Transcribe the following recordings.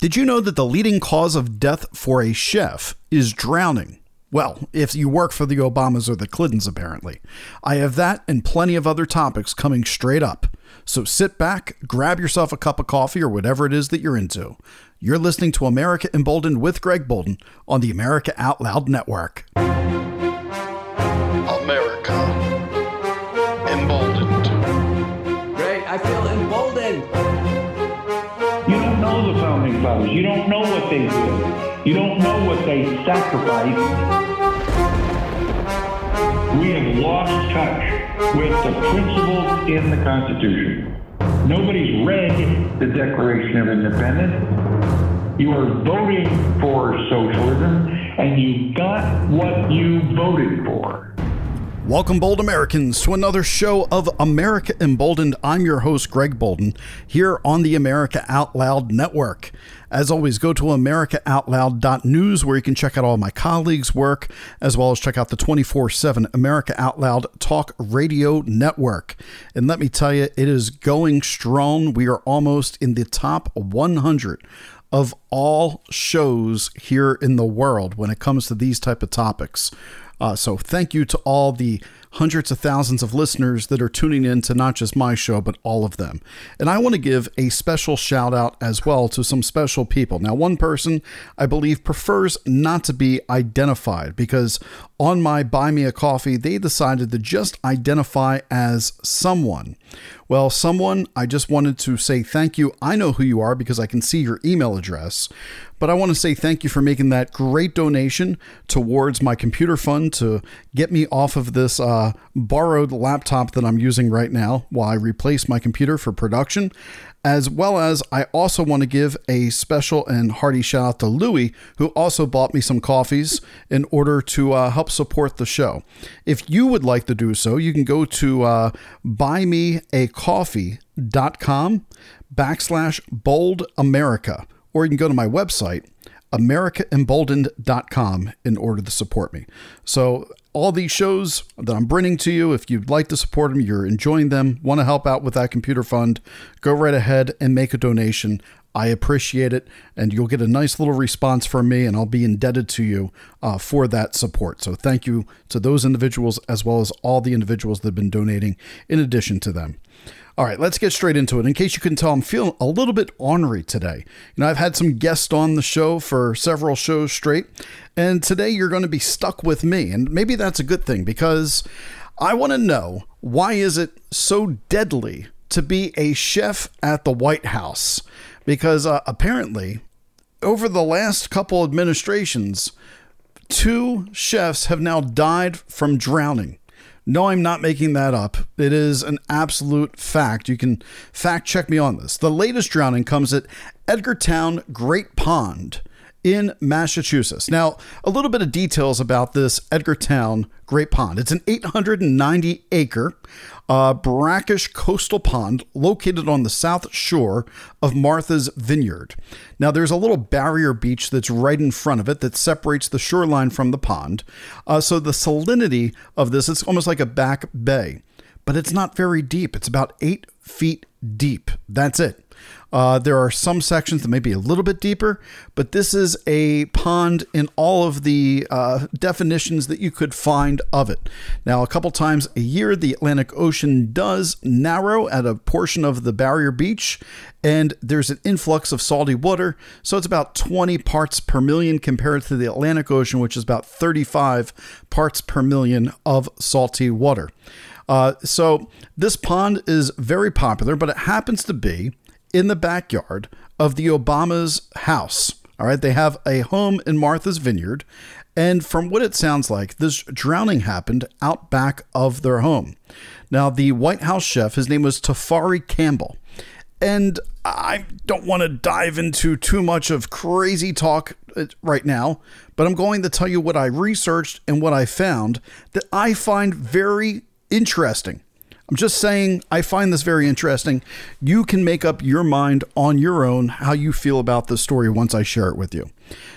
Did you know that the leading cause of death for a chef is drowning? Well, if you work for the Obamas or the Clintons, apparently. I have that and plenty of other topics coming straight up. So sit back, grab yourself a cup of coffee or whatever it is that you're into. You're listening to America Emboldened with Greg Boulden on the America Out Loud Network. You don't know what they did. You don't know what they sacrificed. We have lost touch with the principles in the Constitution. Nobody's read the Declaration of Independence. You are voting for socialism, and you got what you voted for. Welcome, bold Americans, to another show of America Emboldened. I'm your host, Greg Boulden, here on the America Out Loud Network. As always, go to AmericaOutloud.news where you can check out all my colleagues' work, as well as check out the 24 7 America Out Loud Talk Radio Network. And let me tell you, it is going strong. We are almost in the top 100 of all shows here in the world when it comes to these type of topics. Uh, so thank you to all the hundreds of thousands of listeners that are tuning in to not just my show, but all of them. And I want to give a special shout out as well to some special people. Now, one person I believe prefers not to be identified because on my Buy Me a Coffee, they decided to just identify as someone. Well, someone, I just wanted to say thank you. I know who you are because I can see your email address. But I want to say thank you for making that great donation towards my computer fund to get me off of this uh, borrowed laptop that I'm using right now while I replace my computer for production. As well as, I also want to give a special and hearty shout out to Louie, who also bought me some coffees in order to uh, help support the show. If you would like to do so, you can go to uh, buymeacoffee.com backslash bold America or you can go to my website, americaemboldened.com, in order to support me. So, all these shows that I'm bringing to you, if you'd like to support them, you're enjoying them, want to help out with that computer fund, go right ahead and make a donation. I appreciate it, and you'll get a nice little response from me, and I'll be indebted to you uh, for that support. So, thank you to those individuals as well as all the individuals that have been donating in addition to them. All right, let's get straight into it. In case you can tell, I'm feeling a little bit ornery today. You know, I've had some guests on the show for several shows straight, and today you're going to be stuck with me. And maybe that's a good thing because I want to know why is it so deadly to be a chef at the White House? Because uh, apparently, over the last couple administrations, two chefs have now died from drowning. No, I'm not making that up. It is an absolute fact. You can fact check me on this. The latest drowning comes at Edgartown Great Pond in Massachusetts. Now, a little bit of details about this Edgartown Great Pond. It's an 890 acre uh, brackish coastal pond located on the south shore of Martha's Vineyard. Now, there's a little barrier beach that's right in front of it that separates the shoreline from the pond. Uh, so the salinity of this, it's almost like a back bay, but it's not very deep. It's about eight feet deep. That's it. Uh, there are some sections that may be a little bit deeper, but this is a pond in all of the uh, definitions that you could find of it. Now, a couple times a year, the Atlantic Ocean does narrow at a portion of the barrier beach, and there's an influx of salty water. So it's about 20 parts per million compared to the Atlantic Ocean, which is about 35 parts per million of salty water. Uh, so this pond is very popular, but it happens to be in the backyard of the Obama's house. All right, they have a home in Martha's Vineyard, and from what it sounds like, this drowning happened out back of their home. Now, the White House chef, his name was Tafari Campbell. And I don't want to dive into too much of crazy talk uh, right now, but I'm going to tell you what I researched and what I found that I find very interesting. I'm just saying, I find this very interesting. You can make up your mind on your own how you feel about this story once I share it with you.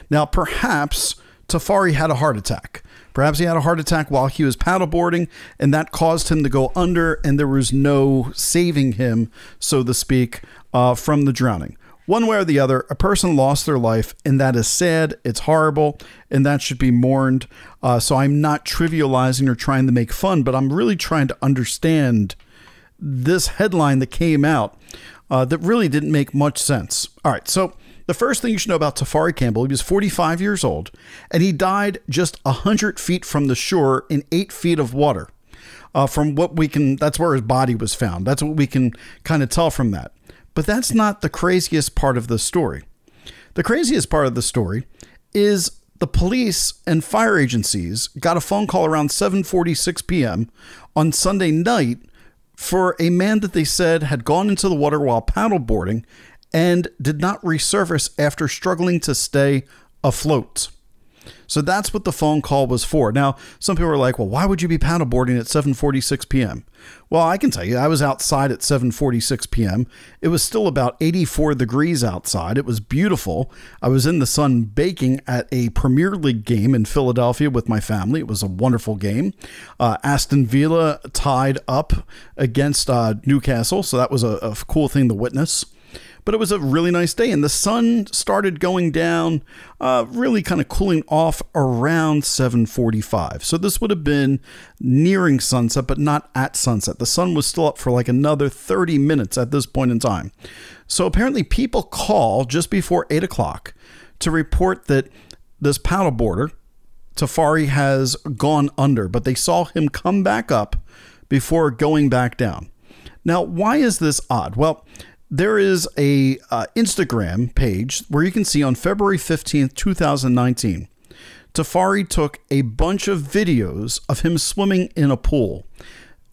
Now, perhaps Tafari had a heart attack. Perhaps he had a heart attack while he was paddleboarding, and that caused him to go under, and there was no saving him, so to speak, uh, from the drowning. One way or the other, a person lost their life, and that is sad. It's horrible, and that should be mourned. Uh, so I'm not trivializing or trying to make fun, but I'm really trying to understand this headline that came out uh, that really didn't make much sense. All right, so the first thing you should know about Tafari Campbell, he was 45 years old, and he died just 100 feet from the shore in eight feet of water. Uh, from what we can, that's where his body was found. That's what we can kind of tell from that. But that's not the craziest part of the story. The craziest part of the story is the police and fire agencies got a phone call around 7:46 p.m. on Sunday night for a man that they said had gone into the water while paddleboarding and did not resurface after struggling to stay afloat. So that's what the phone call was for. Now, some people are like, "Well, why would you be paddleboarding at 7:46 p.m.?" Well, I can tell you, I was outside at 7:46 p.m. It was still about 84 degrees outside. It was beautiful. I was in the sun baking at a Premier League game in Philadelphia with my family. It was a wonderful game. Uh, Aston Villa tied up against uh, Newcastle, so that was a, a cool thing to witness but it was a really nice day and the sun started going down uh, really kind of cooling off around 7.45 so this would have been nearing sunset but not at sunset. The sun was still up for like another 30 minutes at this point in time. So apparently people call just before 8 o'clock to report that this paddleboarder tafari has gone under but they saw him come back up before going back down. Now why is this odd? Well there is a uh, Instagram page where you can see on February 15th, 2019, Tafari took a bunch of videos of him swimming in a pool.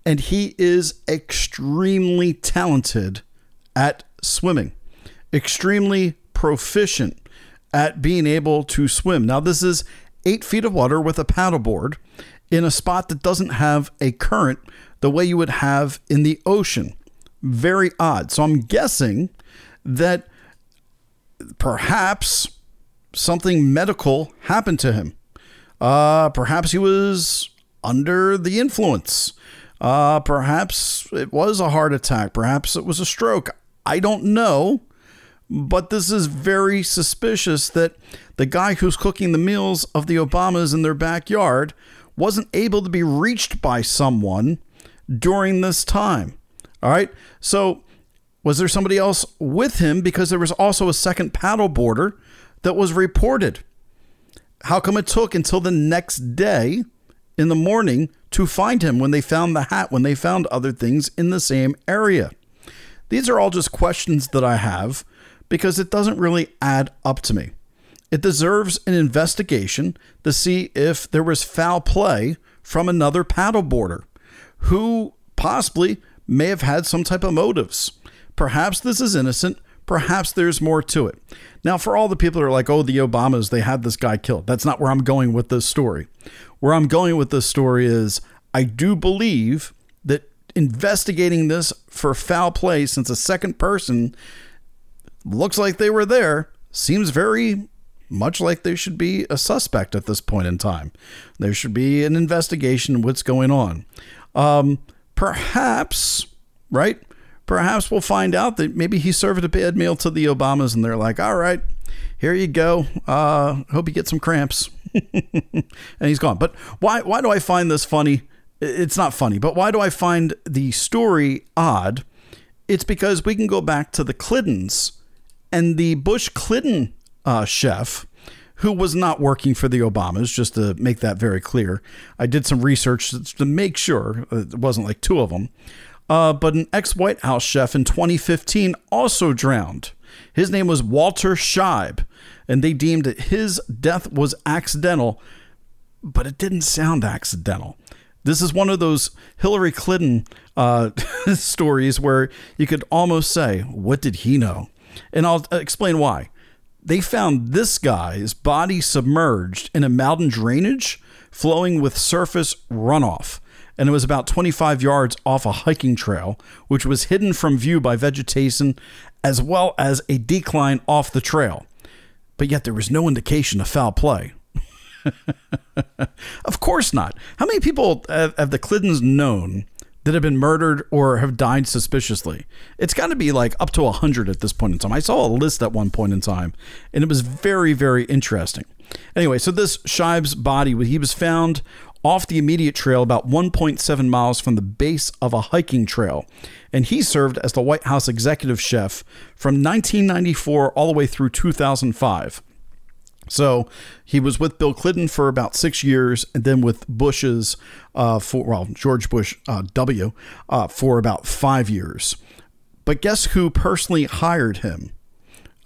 And he is extremely talented at swimming, extremely proficient at being able to swim. Now, this is eight feet of water with a paddleboard in a spot that doesn't have a current the way you would have in the ocean very odd. So I'm guessing that perhaps something medical happened to him. Uh, perhaps he was under the influence. Uh, perhaps it was a heart attack. Perhaps it was a stroke. I don't know. But this is very suspicious that the guy who's cooking the meals of the Obamas in their backyard wasn't able to be reached by someone during this time. All right. So, was there somebody else with him? Because there was also a second paddleboarder that was reported. How come it took until the next day in the morning to find him when they found the hat, when they found other things in the same area? These are all just questions that I have because it doesn't really add up to me. It deserves an investigation to see if there was foul play from another paddleboarder who possibly may have had some type of motives. Perhaps this is innocent. Perhaps there's more to it. Now, for all the people that are like, oh, the Obamas, they had this guy killed. That's not where I'm going with this story. Where I'm going with this story is I do believe that investigating this for foul play, since a second person looks like they were there, seems very much like they should be a suspect at this point in time. There should be an investigation what's going on. Um, perhaps, right? Perhaps we'll find out that maybe he served a bad meal to the Obamas and they're like, all right, here you go. Uh, hope you get some cramps. and he's gone. But why, why do I find this funny? It's not funny, but why do I find the story odd? It's because we can go back to the Clintons and the Bush Clinton uh, chef who was not working for the Obamas, just to make that very clear. I did some research to make sure it wasn't like two of them. Uh, but an ex White House chef in 2015 also drowned. His name was Walter Scheib, and they deemed that his death was accidental, but it didn't sound accidental. This is one of those Hillary Clinton uh, stories where you could almost say, What did he know? And I'll explain why they found this guy's body submerged in a mountain drainage flowing with surface runoff. And it was about 25 yards off a hiking trail, which was hidden from view by vegetation as well as a decline off the trail. But yet there was no indication of foul play. of course not. How many people have, the Clintons known that have been murdered or have died suspiciously. It's got to be like up to 100 at this point in time. I saw a list at one point in time, and it was very, very interesting. Anyway, so this Scheib's body, he was found off the immediate trail about 1.7 miles from the base of a hiking trail. And he served as the White House executive chef from 1994 all the way through 2005. So he was with Bill Clinton for about six years, and then with Bush's uh, for well George Bush uh, W uh, for about five years. But guess who personally hired him?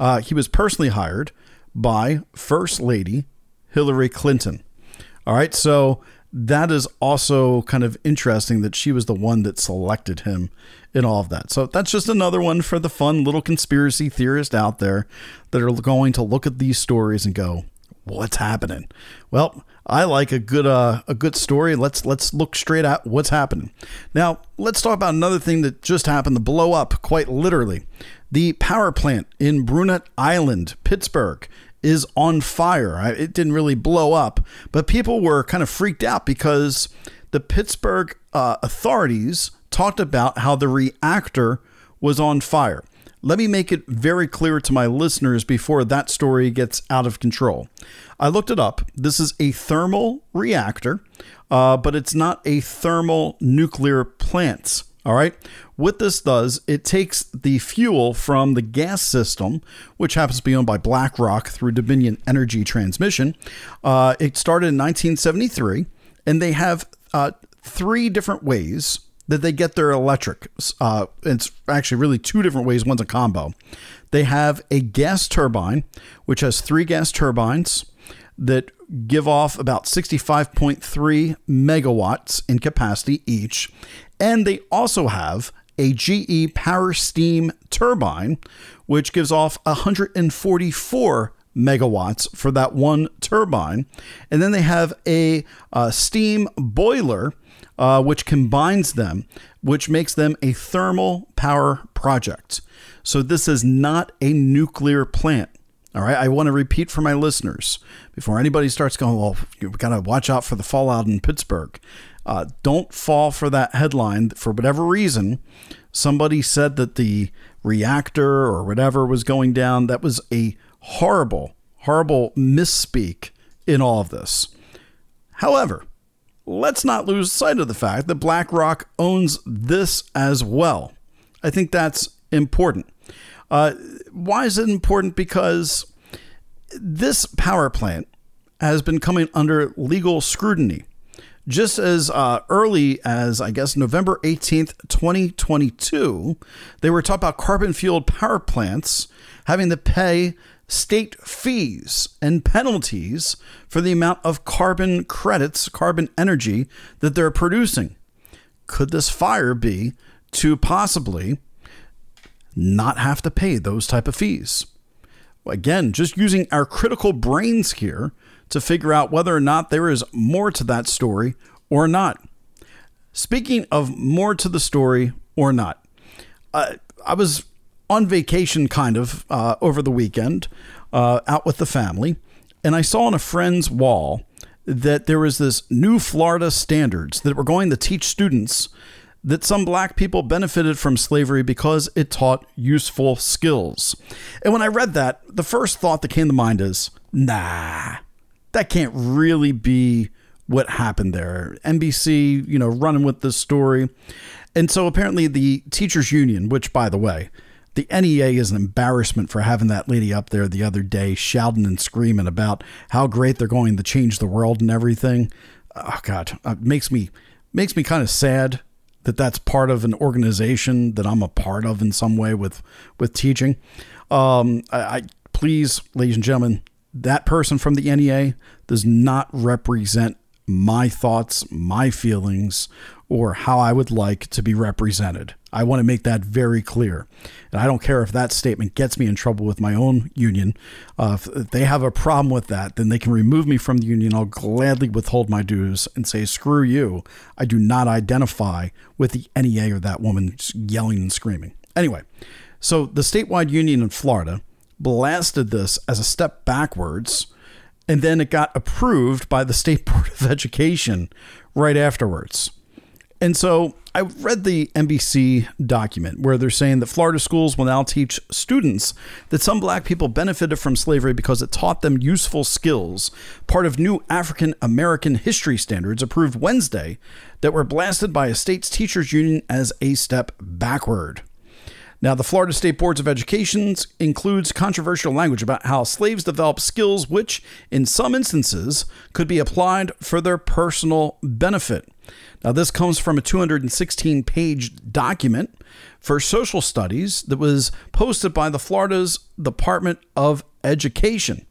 Uh, he was personally hired by First Lady Hillary Clinton. All right, so that is also kind of interesting that she was the one that selected him in all of that. So that's just another one for the fun little conspiracy theorist out there that are going to look at these stories and go, "What's happening?" Well, I like a good uh, a good story. Let's let's look straight at what's happening. Now, let's talk about another thing that just happened to blow up quite literally. The power plant in Brunot Island, Pittsburgh, is on fire. It didn't really blow up, but people were kind of freaked out because the Pittsburgh uh, authorities talked about how the reactor was on fire. Let me make it very clear to my listeners before that story gets out of control. I looked it up. This is a thermal reactor, uh, but it's not a thermal nuclear plant. All right. What this does, it takes the fuel from the gas system, which happens to be owned by BlackRock through Dominion Energy Transmission. Uh, it started in 1973, and they have uh, three different ways that they get their electric. Uh, it's actually really two different ways. One's a combo. They have a gas turbine, which has three gas turbines that give off about 65.3 megawatts in capacity each. And they also have a GE Power Steam turbine, which gives off 144 megawatts for that one turbine. And then they have a, a steam boiler, uh, which combines them, which makes them a thermal power project. So this is not a nuclear plant. All right. I want to repeat for my listeners before anybody starts going, well, you've got to watch out for the fallout in Pittsburgh. Uh, don't fall for that headline. For whatever reason, somebody said that the reactor or whatever was going down. That was a horrible, horrible misspeak in all of this. However, let's not lose sight of the fact that BlackRock owns this as well. I think that's important. Uh, why is it important? Because this power plant has been coming under legal scrutiny. Just as uh, early as, I guess, November 18th, 2022, they were talking about carbon fueled power plants having to pay state fees and penalties for the amount of carbon credits, carbon energy that they're producing. Could this fire be to possibly not have to pay those type of fees. Again, just using our critical brains here to figure out whether or not there is more to that story or not. Speaking of more to the story or not, uh, I was on vacation kind of uh, over the weekend, uh, out with the family, and I saw on a friend's wall that there was this new Florida standards that were going to teach students that some black people benefited from slavery because it taught useful skills. And when I read that, the first thought that came to mind is, nah, that can't really be what happened there. NBC, you know, running with this story. And so apparently the teachers union, which by the way, the NEA is an embarrassment for having that lady up there the other day shouting and screaming about how great they're going to change the world and everything. Oh God, it makes me makes me kind of sad that that's part of an organization that I'm a part of in some way with with teaching. Um, I, I please, ladies and gentlemen, that person from the NEA does not represent my thoughts, my feelings, or how I would like to be represented. I want to make that very clear. And I don't care if that statement gets me in trouble with my own union. Uh, if they have a problem with that, then they can remove me from the union. I'll gladly withhold my dues and say, screw you. I do not identify with the NEA or that woman yelling and screaming. Anyway, so the statewide union in Florida blasted this as a step backwards. And then it got approved by the State Board of Education right afterwards. And so I read the NBC document where they're saying that Florida schools will now teach students that some black people benefited from slavery because it taught them useful skills, part of new African American history standards approved Wednesday that were blasted by a state's teachers union as a step backward. Now, the Florida State Boards of Education includes controversial language about how slaves developed skills which, in some instances, could be applied for their personal benefit. Now, this comes from a 216 page document for social studies that was posted by the Florida's Department of Education.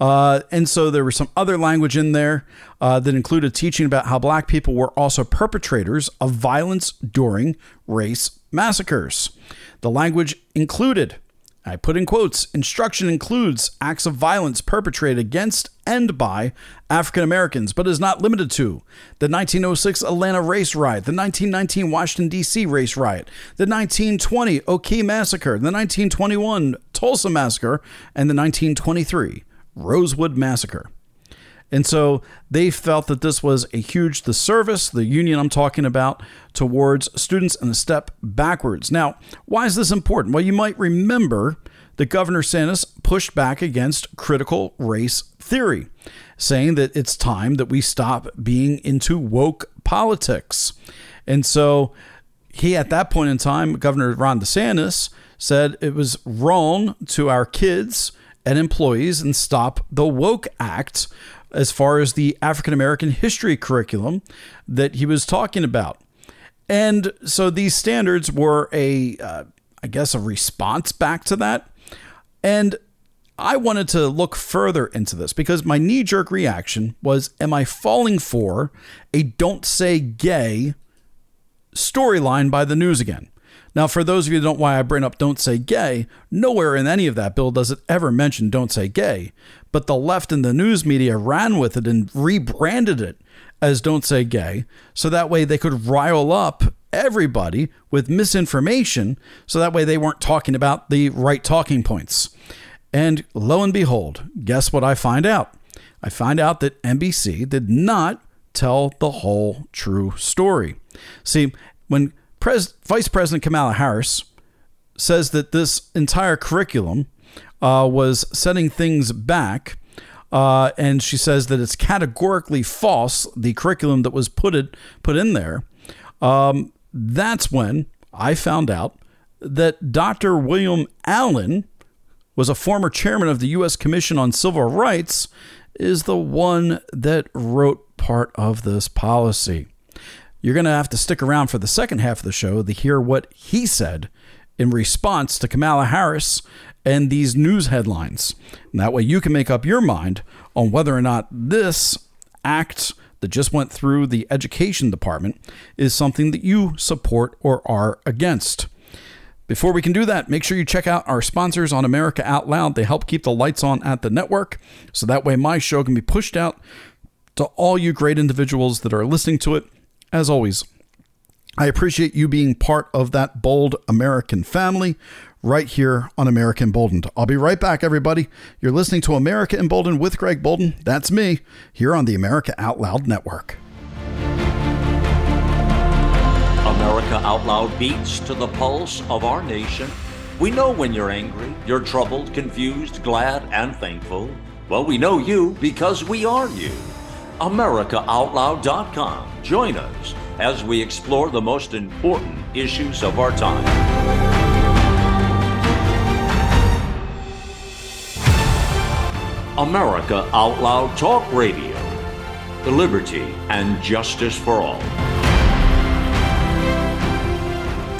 Uh, and so there was some other language in there uh, that included teaching about how black people were also perpetrators of violence during race massacres. The language included, I put in quotes, instruction includes acts of violence perpetrated against and by African Americans, but is not limited to the 1906 Atlanta race riot, the 1919 Washington, D.C. race riot, the 1920 Ocoee massacre, the 1921 Tulsa massacre, and the 1923 Rosewood Massacre. And so they felt that this was a huge disservice, the union I'm talking about, towards students and a step backwards. Now, why is this important? Well, you might remember that Governor DeSantis pushed back against critical race theory, saying that it's time that we stop being into woke politics. And so he, at that point in time, Governor Ron DeSantis said it was wrong to our kids and employees and stop the woke act as far as the African American history curriculum that he was talking about. And so these standards were a, uh, I guess, a response back to that. And I wanted to look further into this because my knee jerk reaction was Am I falling for a don't say gay storyline by the news again? Now, for those of you that don't why I bring up don't say gay, nowhere in any of that bill does it ever mention don't say gay. But the left and the news media ran with it and rebranded it as don't say gay. So that way they could rile up everybody with misinformation. So that way they weren't talking about the right talking points. And lo and behold, guess what I find out? I find out that NBC did not tell the whole true story. See, when Pres- Vice President Kamala Harris says that this entire curriculum uh, was setting things back. Uh, and she says that it's categorically false, the curriculum that was put, it, put in there. Um, that's when I found out that Dr. William Allen was a former chairman of the U.S. Commission on Civil Rights, is the one that wrote part of this policy. You're going to have to stick around for the second half of the show to hear what he said in response to Kamala Harris and these news headlines. And that way you can make up your mind on whether or not this act that just went through the education department is something that you support or are against. Before we can do that, make sure you check out our sponsors on America Out Loud. They help keep the lights on at the network, so that way my show can be pushed out to all you great individuals that are listening to it as always, I appreciate you being part of that bold American family right here on America Emboldened. I'll be right back, everybody. You're listening to America Emboldened with Greg Boulden. That's me here on the America Out Loud Network. America Out Loud beats to the pulse of our nation. We know when you're angry, you're troubled, confused, glad, and thankful. Well, we know you because we are you. AmericaOutloud.com. Join us as we explore the most important issues of our time. America Out Loud Talk Radio. The liberty and justice for all.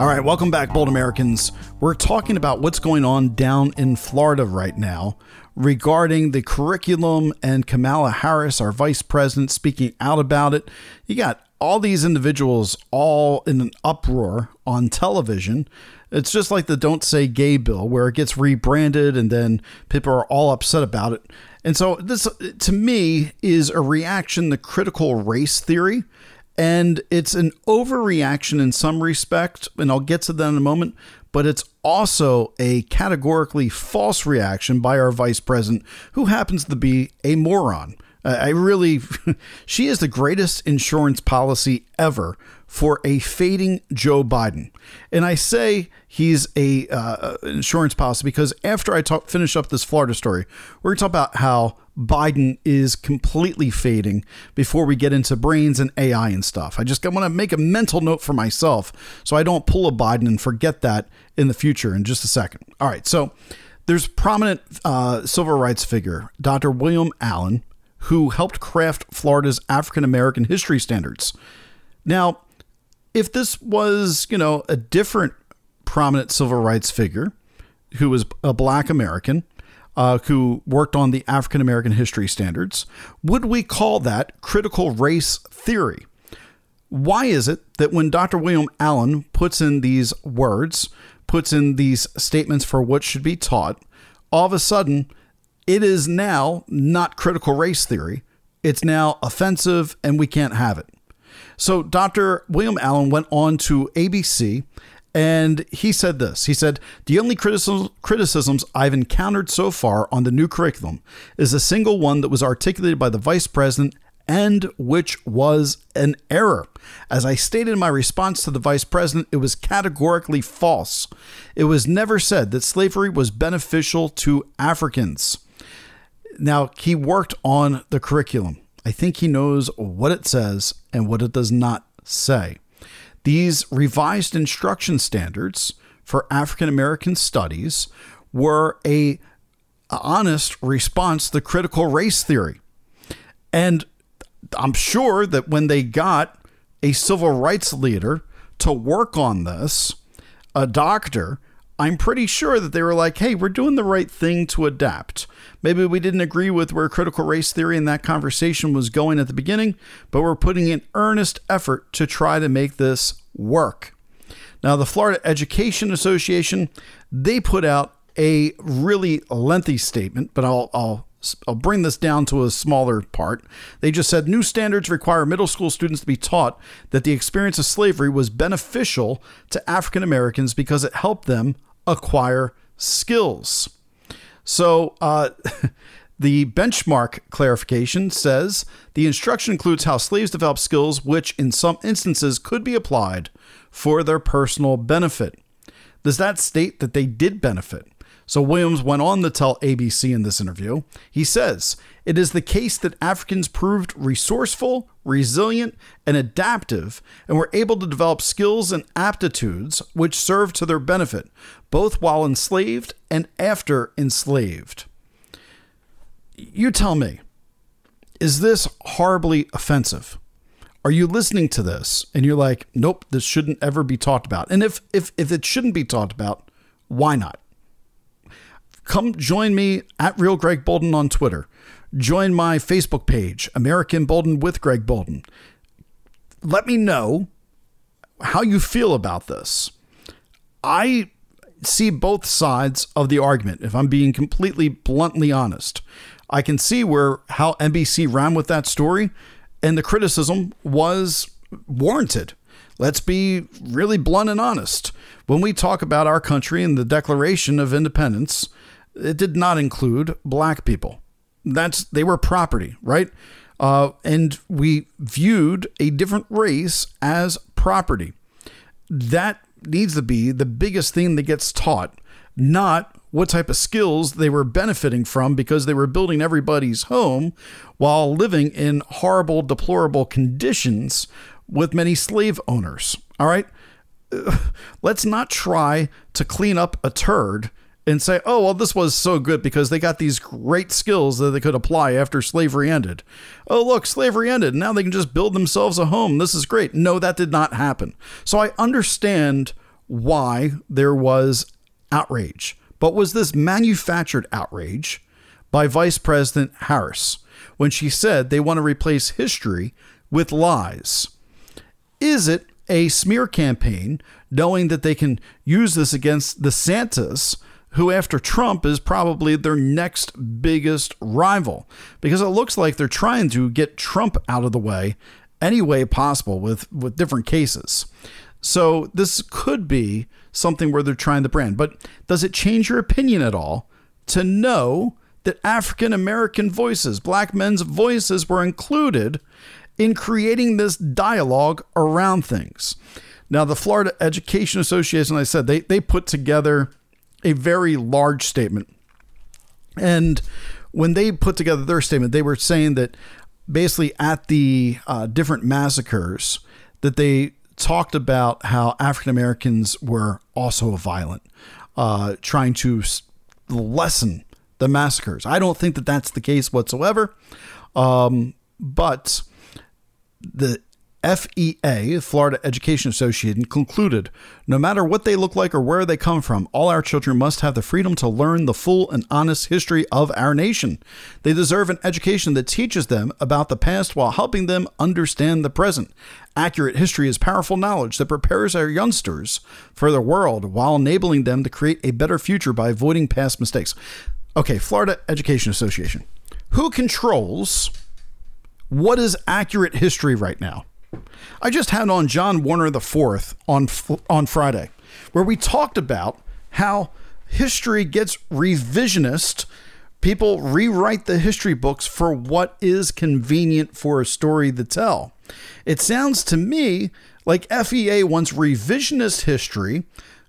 All right, welcome back, Bold Americans. We're talking about what's going on down in Florida right now regarding the curriculum and Kamala Harris, our vice president, speaking out about it. You got all these individuals all in an uproar on television. It's just like the Don't Say Gay bill, where it gets rebranded and then people are all upset about it. And so, this to me is a reaction to critical race theory and it's an overreaction in some respect, and I'll get to that in a moment, but it's also a categorically false reaction by our vice president, who happens to be a moron. I really, she is the greatest insurance policy ever for a fading Joe Biden. And I say he's a uh, insurance policy because after I talk, finish up this Florida story, we're going to talk about how Biden is completely fading before we get into brains and AI and stuff. I just want to make a mental note for myself so I don't pull a Biden and forget that in the future in just a second. All right, so there's prominent uh, civil rights figure, Dr. William Allen, who helped craft Florida's African American history standards. Now, if this was, you know, a different prominent civil rights figure who was a black American, uh, who worked on the African American history standards, would we call that critical race theory? Why is it that when Dr. William Allen puts in these words, puts in these statements for what should be taught, all of a sudden it is now not critical race theory. It's now offensive and we can't have it. So Dr. William Allen went on to ABC and he said this. He said, The only criticisms I've encountered so far on the new curriculum is a single one that was articulated by the vice president and which was an error. As I stated in my response to the vice president, it was categorically false. It was never said that slavery was beneficial to Africans. Now, he worked on the curriculum. I think he knows what it says and what it does not say. These revised instruction standards for African American studies were a honest response to critical race theory. And I'm sure that when they got a civil rights leader to work on this, a doctor, I'm pretty sure that they were like, hey, we're doing the right thing to adapt. Maybe we didn't agree with where critical race theory and that conversation was going at the beginning, but we're putting in earnest effort to try to make this work. Now, the Florida Education Association, they put out a really lengthy statement, but I'll, I'll I'll bring this down to a smaller part. They just said new standards require middle school students to be taught that the experience of slavery was beneficial to African Americans because it helped them acquire skills. So, uh, the benchmark clarification says the instruction includes how slaves develop skills which, in some instances, could be applied for their personal benefit. Does that state that they did benefit? So Williams went on to tell ABC in this interview. He says, It is the case that Africans proved resourceful, resilient, and adaptive, and were able to develop skills and aptitudes which served to their benefit, both while enslaved and after enslaved. You tell me, is this horribly offensive? Are you listening to this and you're like, nope, this shouldn't ever be talked about? And if if if it shouldn't be talked about, why not? come join me at Real Greg Boulden on Twitter. Join my Facebook page, America Emboldened with Greg Boulden. Let me know how you feel about this. I see both sides of the argument, if I'm being completely bluntly honest. I can see where how NBC ran with that story, and the criticism was warranted. Let's be really blunt and honest. When we talk about our country and the Declaration of Independence, it did not include black people. That's they were property, right? Uh, and we viewed a different race as property. That needs to be the biggest thing that gets taught, not what type of skills they were benefiting from because they were building everybody's home while living in horrible, deplorable conditions with many slave owners. All right. Let's not try to clean up a turd and say, oh, well, this was so good because they got these great skills that they could apply after slavery ended. Oh, look, slavery ended. Now they can just build themselves a home. This is great. No, that did not happen. So I understand why there was outrage. But was this manufactured outrage by Vice President Harris when she said they want to replace history with lies? Is it a smear campaign knowing that they can use this against DeSantis? Who, after Trump, is probably their next biggest rival because it looks like they're trying to get Trump out of the way any way possible with, with different cases. So this could be something where they're trying to brand. But does it change your opinion at all to know that African American voices, black men's voices, were included in creating this dialogue around things? Now, the Florida Education Association, I said, they, they put together a very large statement. And when they put together their statement, they were saying that basically at the uh, different massacres that they talked about how African Americans were also violent, uh, trying to lessen the massacres. I don't think that that's the case whatsoever. Um, but the FEA, Florida Education Association, concluded no matter what they look like or where they come from, all our children must have the freedom to learn the full and honest history of our nation. They deserve an education that teaches them about the past while helping them understand the present. Accurate history is powerful knowledge that prepares our youngsters for the world while enabling them to create a better future by avoiding past mistakes. Okay, Florida Education Association. Who controls what is accurate history right now? I just had on John Warner IV on on Friday, where we talked about how history gets revisionist. People rewrite the history books for what is convenient for a story to tell. It sounds to me like FEA wants revisionist history,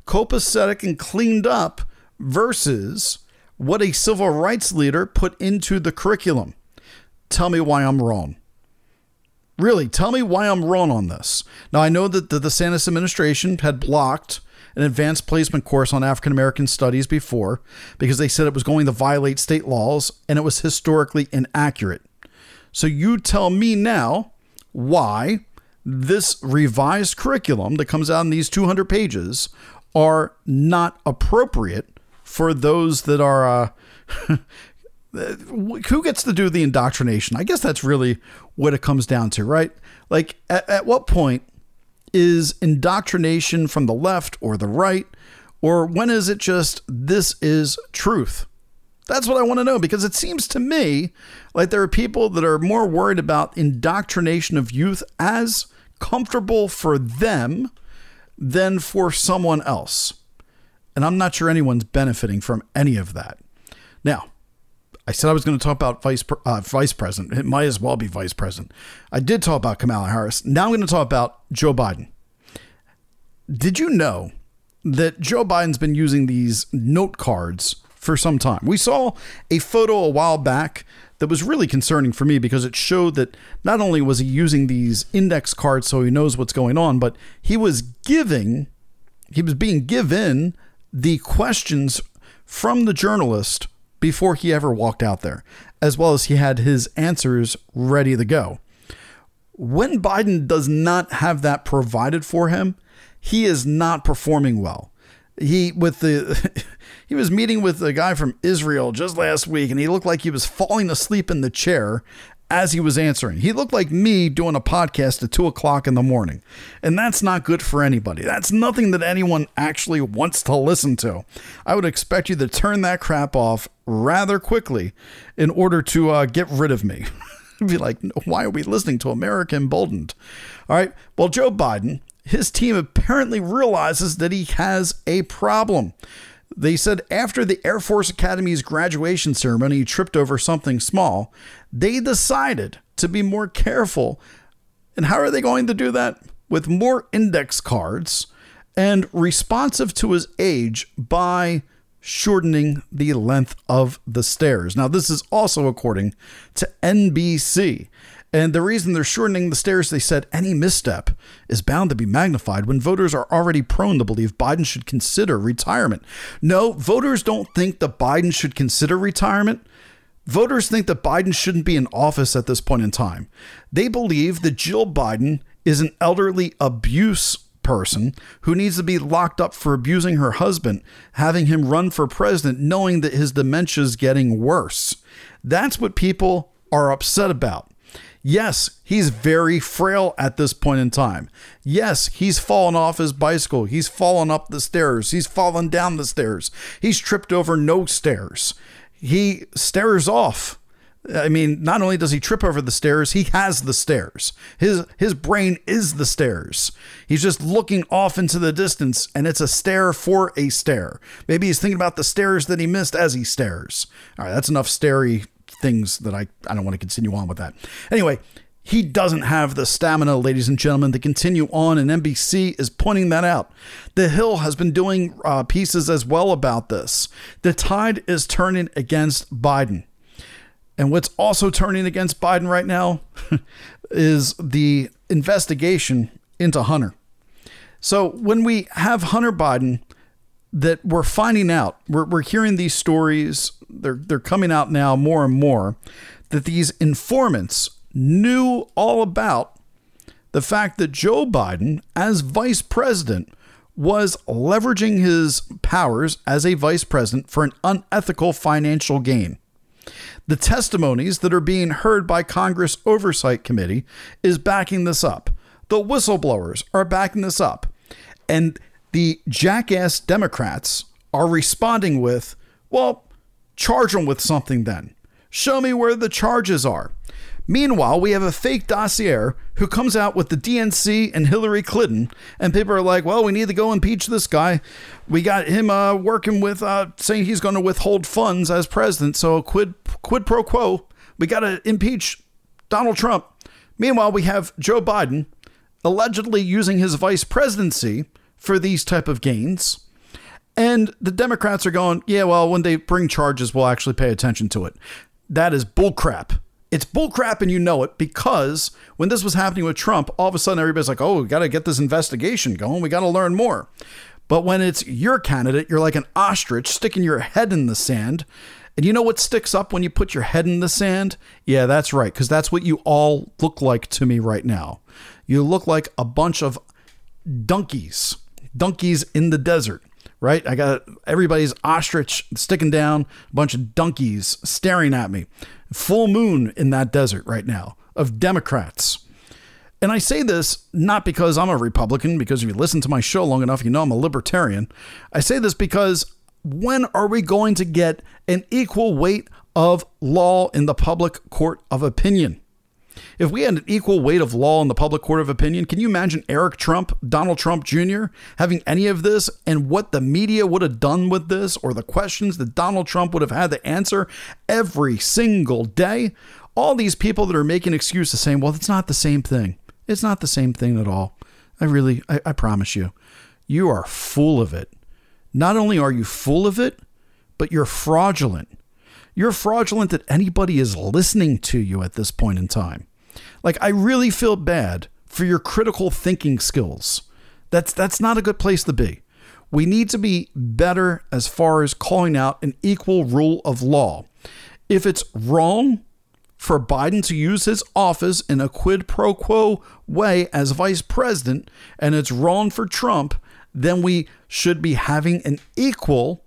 copacetic and cleaned up, versus what a civil rights leader put into the curriculum. Tell me why I'm wrong. Really, tell me why I'm wrong on this. Now, I know that the DeSantis administration had blocked an advanced placement course on African American studies before because they said it was going to violate state laws and it was historically inaccurate. So, you tell me now why this revised curriculum that comes out in these 200 pages are not appropriate for those that are uh, who gets to do the indoctrination? I guess that's really what it comes down to, right? Like, at, at what point is indoctrination from the left or the right? Or when is it just this is truth? That's what I want to know because it seems to me like there are people that are more worried about indoctrination of youth as comfortable for them than for someone else. And I'm not sure anyone's benefiting from any of that. Now, I said I was going to talk about vice uh, vice president. It might as well be vice president. I did talk about Kamala Harris. Now I'm going to talk about Joe Biden. Did you know that Joe Biden's been using these note cards for some time? We saw a photo a while back that was really concerning for me because it showed that not only was he using these index cards so he knows what's going on, but he was giving, he was being given the questions from the journalist before he ever walked out there, as well as he had his answers ready to go. When Biden does not have that provided for him, he is not performing well. He with the he was meeting with a guy from Israel just last week and he looked like he was falling asleep in the chair as he was answering. He looked like me doing a podcast at two o'clock in the morning. And that's not good for anybody. That's nothing that anyone actually wants to listen to. I would expect you to turn that crap off rather quickly in order to uh, get rid of me. Be like, why are we listening to America Emboldened? All right. Well, Joe Biden, his team apparently realizes that he has a problem. They said after the Air Force Academy's graduation ceremony, he tripped over something small. They decided to be more careful. And how are they going to do that? With more index cards and responsive to his age by shortening the length of the stairs. Now, this is also according to NBC. And the reason they're shortening the stairs, they said any misstep is bound to be magnified when voters are already prone to believe Biden should consider retirement. No, voters don't think that Biden should consider retirement. Voters think that Biden shouldn't be in office at this point in time. They believe that Jill Biden is an elderly abuse person who needs to be locked up for abusing her husband, having him run for president, knowing that his dementia is getting worse. That's what people are upset about. Yes, he's very frail at this point in time. Yes, he's fallen off his bicycle. He's fallen up the stairs. He's fallen down the stairs. He's tripped over no stairs. He stares off. I mean, not only does he trip over the stairs, he has the stairs. His his brain is the stairs. He's just looking off into the distance and it's a stare for a stare. Maybe he's thinking about the stairs that he missed as he stares. All right, that's enough starey things that I, I don't want to continue on with that. Anyway, he doesn't have the stamina, ladies and gentlemen, to continue on, and NBC is pointing that out. The Hill has been doing uh, pieces as well about this. The tide is turning against Biden. And what's also turning against Biden right now is the investigation into Hunter. So when we have Hunter Biden, that we're finding out, we're, we're hearing these stories, they're, they're coming out now more and more, that these informants knew all about the fact that Joe Biden, as vice president, was leveraging his powers as a vice president for an unethical financial gain. The testimonies that are being heard by Congress Oversight Committee is backing this up. The whistleblowers are backing this up. And the jackass Democrats are responding with, well, charge them with something then. Show me where the charges are. Meanwhile, we have a fake dossier who comes out with the DNC and Hillary Clinton, and people are like, well, we need to go impeach this guy. We got him uh, working with, uh, saying he's going to withhold funds as president. So quid, quid pro quo, we got to impeach Donald Trump. Meanwhile, we have Joe Biden allegedly using his vice presidency for these type of gains. And the Democrats are going, yeah, well, when they bring charges, we'll actually pay attention to it. That is bullcrap. It's bullcrap and you know it because when this was happening with Trump, all of a sudden everybody's like, oh, we got to get this investigation going. We got to learn more. But when it's your candidate, you're like an ostrich sticking your head in the sand. And you know what sticks up when you put your head in the sand? Yeah, that's right, because that's what you all look like to me right now. You look like a bunch of donkeys donkeys in the desert, right? I got everybody's ostrich sticking down, a bunch of donkeys staring at me. Full moon in that desert right now of Democrats. And I say this not because I'm a Republican, because if you listen to my show long enough, you know I'm a libertarian. I say this because when are we going to get an equal weight of law in the public court of opinion? If we had an equal weight of law in the public court of opinion, can you imagine Eric Trump, Donald Trump Jr., having any of this and what the media would have done with this or the questions that Donald Trump would have had to answer every single day? All these people that are making excuses saying, well, it's not the same thing. It's not the same thing at all. I really, I, I promise you, you are full of it. Not only are you full of it, but you're fraudulent. You're fraudulent that anybody is listening to you at this point in time. Like I really feel bad for your critical thinking skills. That's that's not a good place to be. We need to be better as far as calling out an equal rule of law. If it's wrong for Biden to use his office in a quid pro quo way as vice president and it's wrong for Trump, then we should be having an equal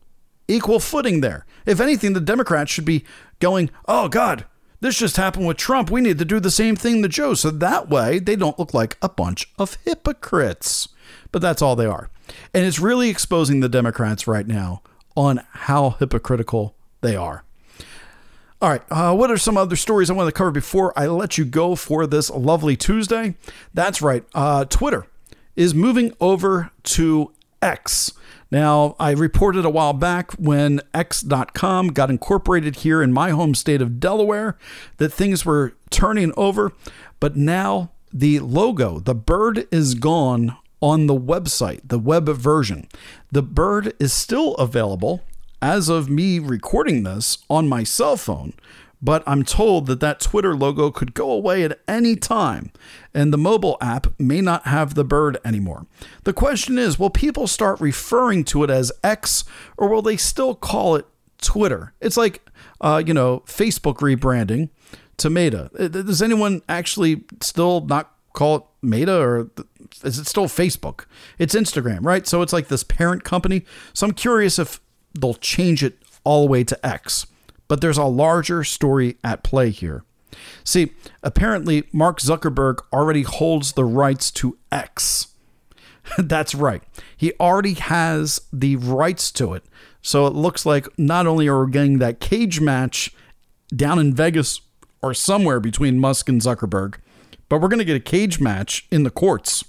equal footing there. If anything, the Democrats should be going, "Oh god, this just happened with Trump. We need to do the same thing to Joe. So that way they don't look like a bunch of hypocrites. But that's all they are. And it's really exposing the Democrats right now on how hypocritical they are. All right, uh, what are some other stories I want to cover before I let you go for this lovely Tuesday? That's right, uh, Twitter is moving over to X. Now, I reported a while back when X.com got incorporated here in my home state of Delaware that things were turning over, but now the logo, the bird is gone on the website, the web version. The bird is still available as of me recording this on my cell phone, but I'm told that that Twitter logo could go away at any time, and the mobile app may not have the bird anymore. The question is will people start referring to it as X, or will they still call it Twitter? It's like, uh, you know, Facebook rebranding to Meta. Uh, does anyone actually still not call it Meta, or is it still Facebook? It's Instagram, right? So it's like this parent company. So I'm curious if they'll change it all the way to X but there's a larger story at play here. See, apparently, Mark Zuckerberg already holds the rights to X. That's right. He already has the rights to it. So it looks like not only are we getting that cage match down in Vegas or somewhere between Musk and Zuckerberg, but we're going to get a cage match in the courts.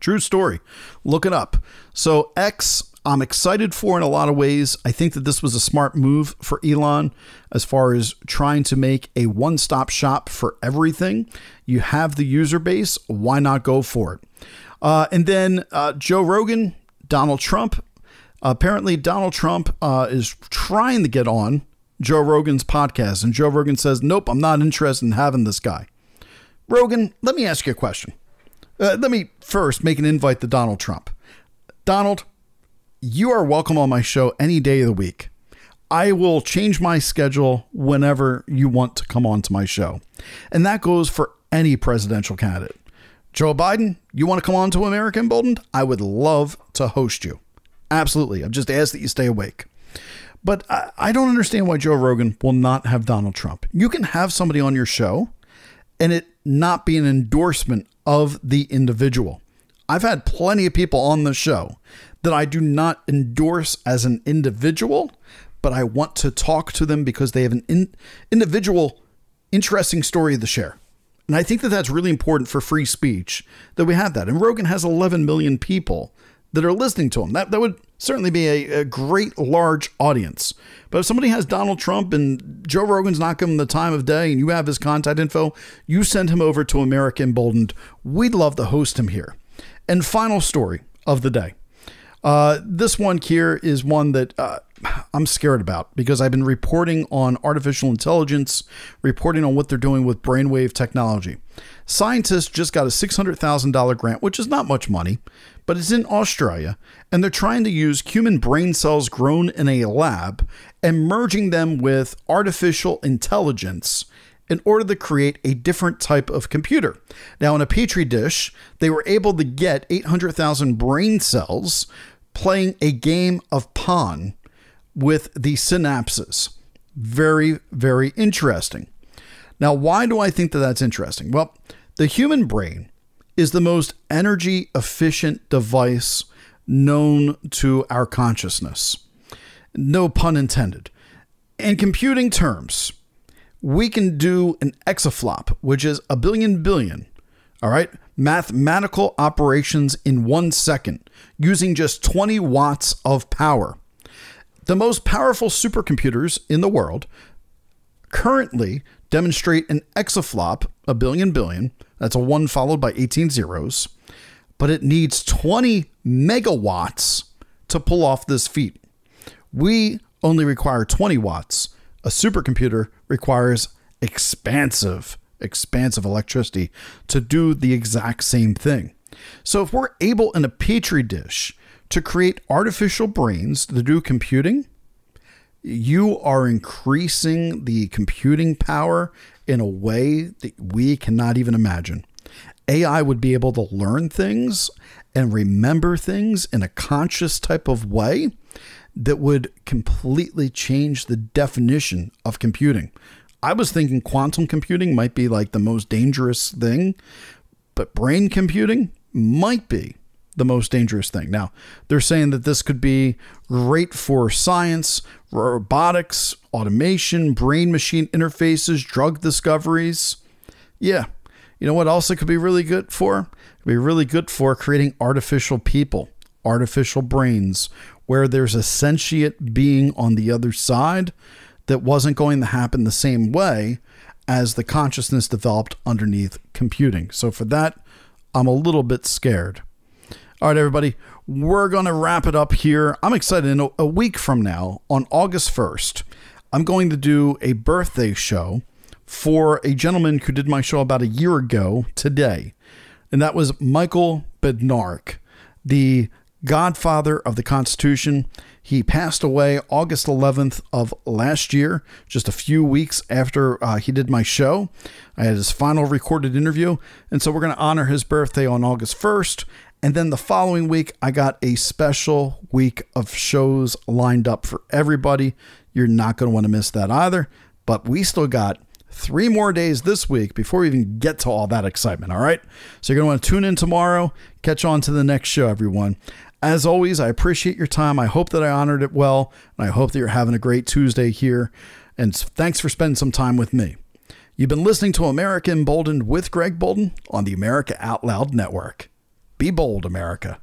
True story. Look it up. So X I'm excited for in a lot of ways. I think that this was a smart move for Elon as far as trying to make a one stop shop for everything. You have the user base, why not go for it? Uh, and then uh, Joe Rogan, Donald Trump. Apparently, Donald Trump uh, is trying to get on Joe Rogan's podcast, and Joe Rogan says, Nope, I'm not interested in having this guy. Rogan, let me ask you a question. Uh, let me first make an invite to Donald Trump. Donald, you are welcome on my show any day of the week. I will change my schedule whenever you want to come on to my show. And that goes for any presidential candidate. Joe Biden, you want to come on to America Emboldened? I would love to host you. Absolutely. I've just asked that you stay awake. But I, I don't understand why Joe Rogan will not have Donald Trump. You can have somebody on your show and it not be an endorsement of the individual. I've had plenty of people on the show that I do not endorse as an individual, but I want to talk to them because they have an in, individual interesting story to share. And I think that that's really important for free speech that we have that. And Rogan has 11 million people that are listening to him. That, that would certainly be a, a great large audience. But if somebody has Donald Trump and Joe Rogan's not him the time of day and you have his contact info, you send him over to America Emboldened. We'd love to host him here. And final story of the day. Uh, this one here is one that uh, I'm scared about because I've been reporting on artificial intelligence, reporting on what they're doing with brainwave technology. Scientists just got a $600,000 grant, which is not much money, but it's in Australia, and they're trying to use human brain cells grown in a lab and merging them with artificial intelligence in order to create a different type of computer. Now, in a petri dish, they were able to get 800,000 brain cells playing a game of Pong with the synapses. Very, very interesting. Now, why do I think that that's interesting? Well, the human brain is the most energy efficient device known to our consciousness. No pun intended. In computing terms, we can do an exaflop, which is a billion billion, all right, mathematical operations in one second using just 20 watts of power. The most powerful supercomputers in the world currently demonstrate an exaflop, a billion billion, that's a one followed by 18 zeros, but it needs 20 megawatts to pull off this feat. We only require 20 watts a supercomputer requires expansive, expansive electricity to do the exact same thing. So if we're able in a petri dish to create artificial brains to do computing, you are increasing the computing power in a way that we cannot even imagine. AI would be able to learn things and remember things in a conscious type of way that would completely change the definition of computing. I was thinking quantum computing might be like the most dangerous thing, but brain computing might be the most dangerous thing. Now, they're saying that this could be great for science, robotics, automation, brain machine interfaces, drug discoveries. Yeah. You know what else it could be really good for? It could be really good for creating artificial people artificial brains where there's a sentient being on the other side that wasn't going to happen the same way as the consciousness developed underneath computing. So for that, I'm a little bit scared. All right, everybody, we're going to wrap it up here. I'm excited. In a week from now, on August 1st, I'm going to do a birthday show for a gentleman who did my show about a year ago today. And that was Michael Badnarik, the godfather of the Constitution. He passed away August 11th of last year, just a few weeks after uh, he did my show. I had his final recorded interview. And so we're going to honor his birthday on August 1st. And then the following week, I got a special week of shows lined up for everybody. You're not going to want to miss that either. But we still got three more days this week before we even get to all that excitement. All right. So you're going to want to tune in tomorrow. Catch on to the next show, everyone. As always, I appreciate your time. I hope that I honored it well, and I hope that you're having a great Tuesday here. And thanks for spending some time with me. You've been listening to America Emboldened with Greg Boulden on the America Out Loud Network. Be bold, America.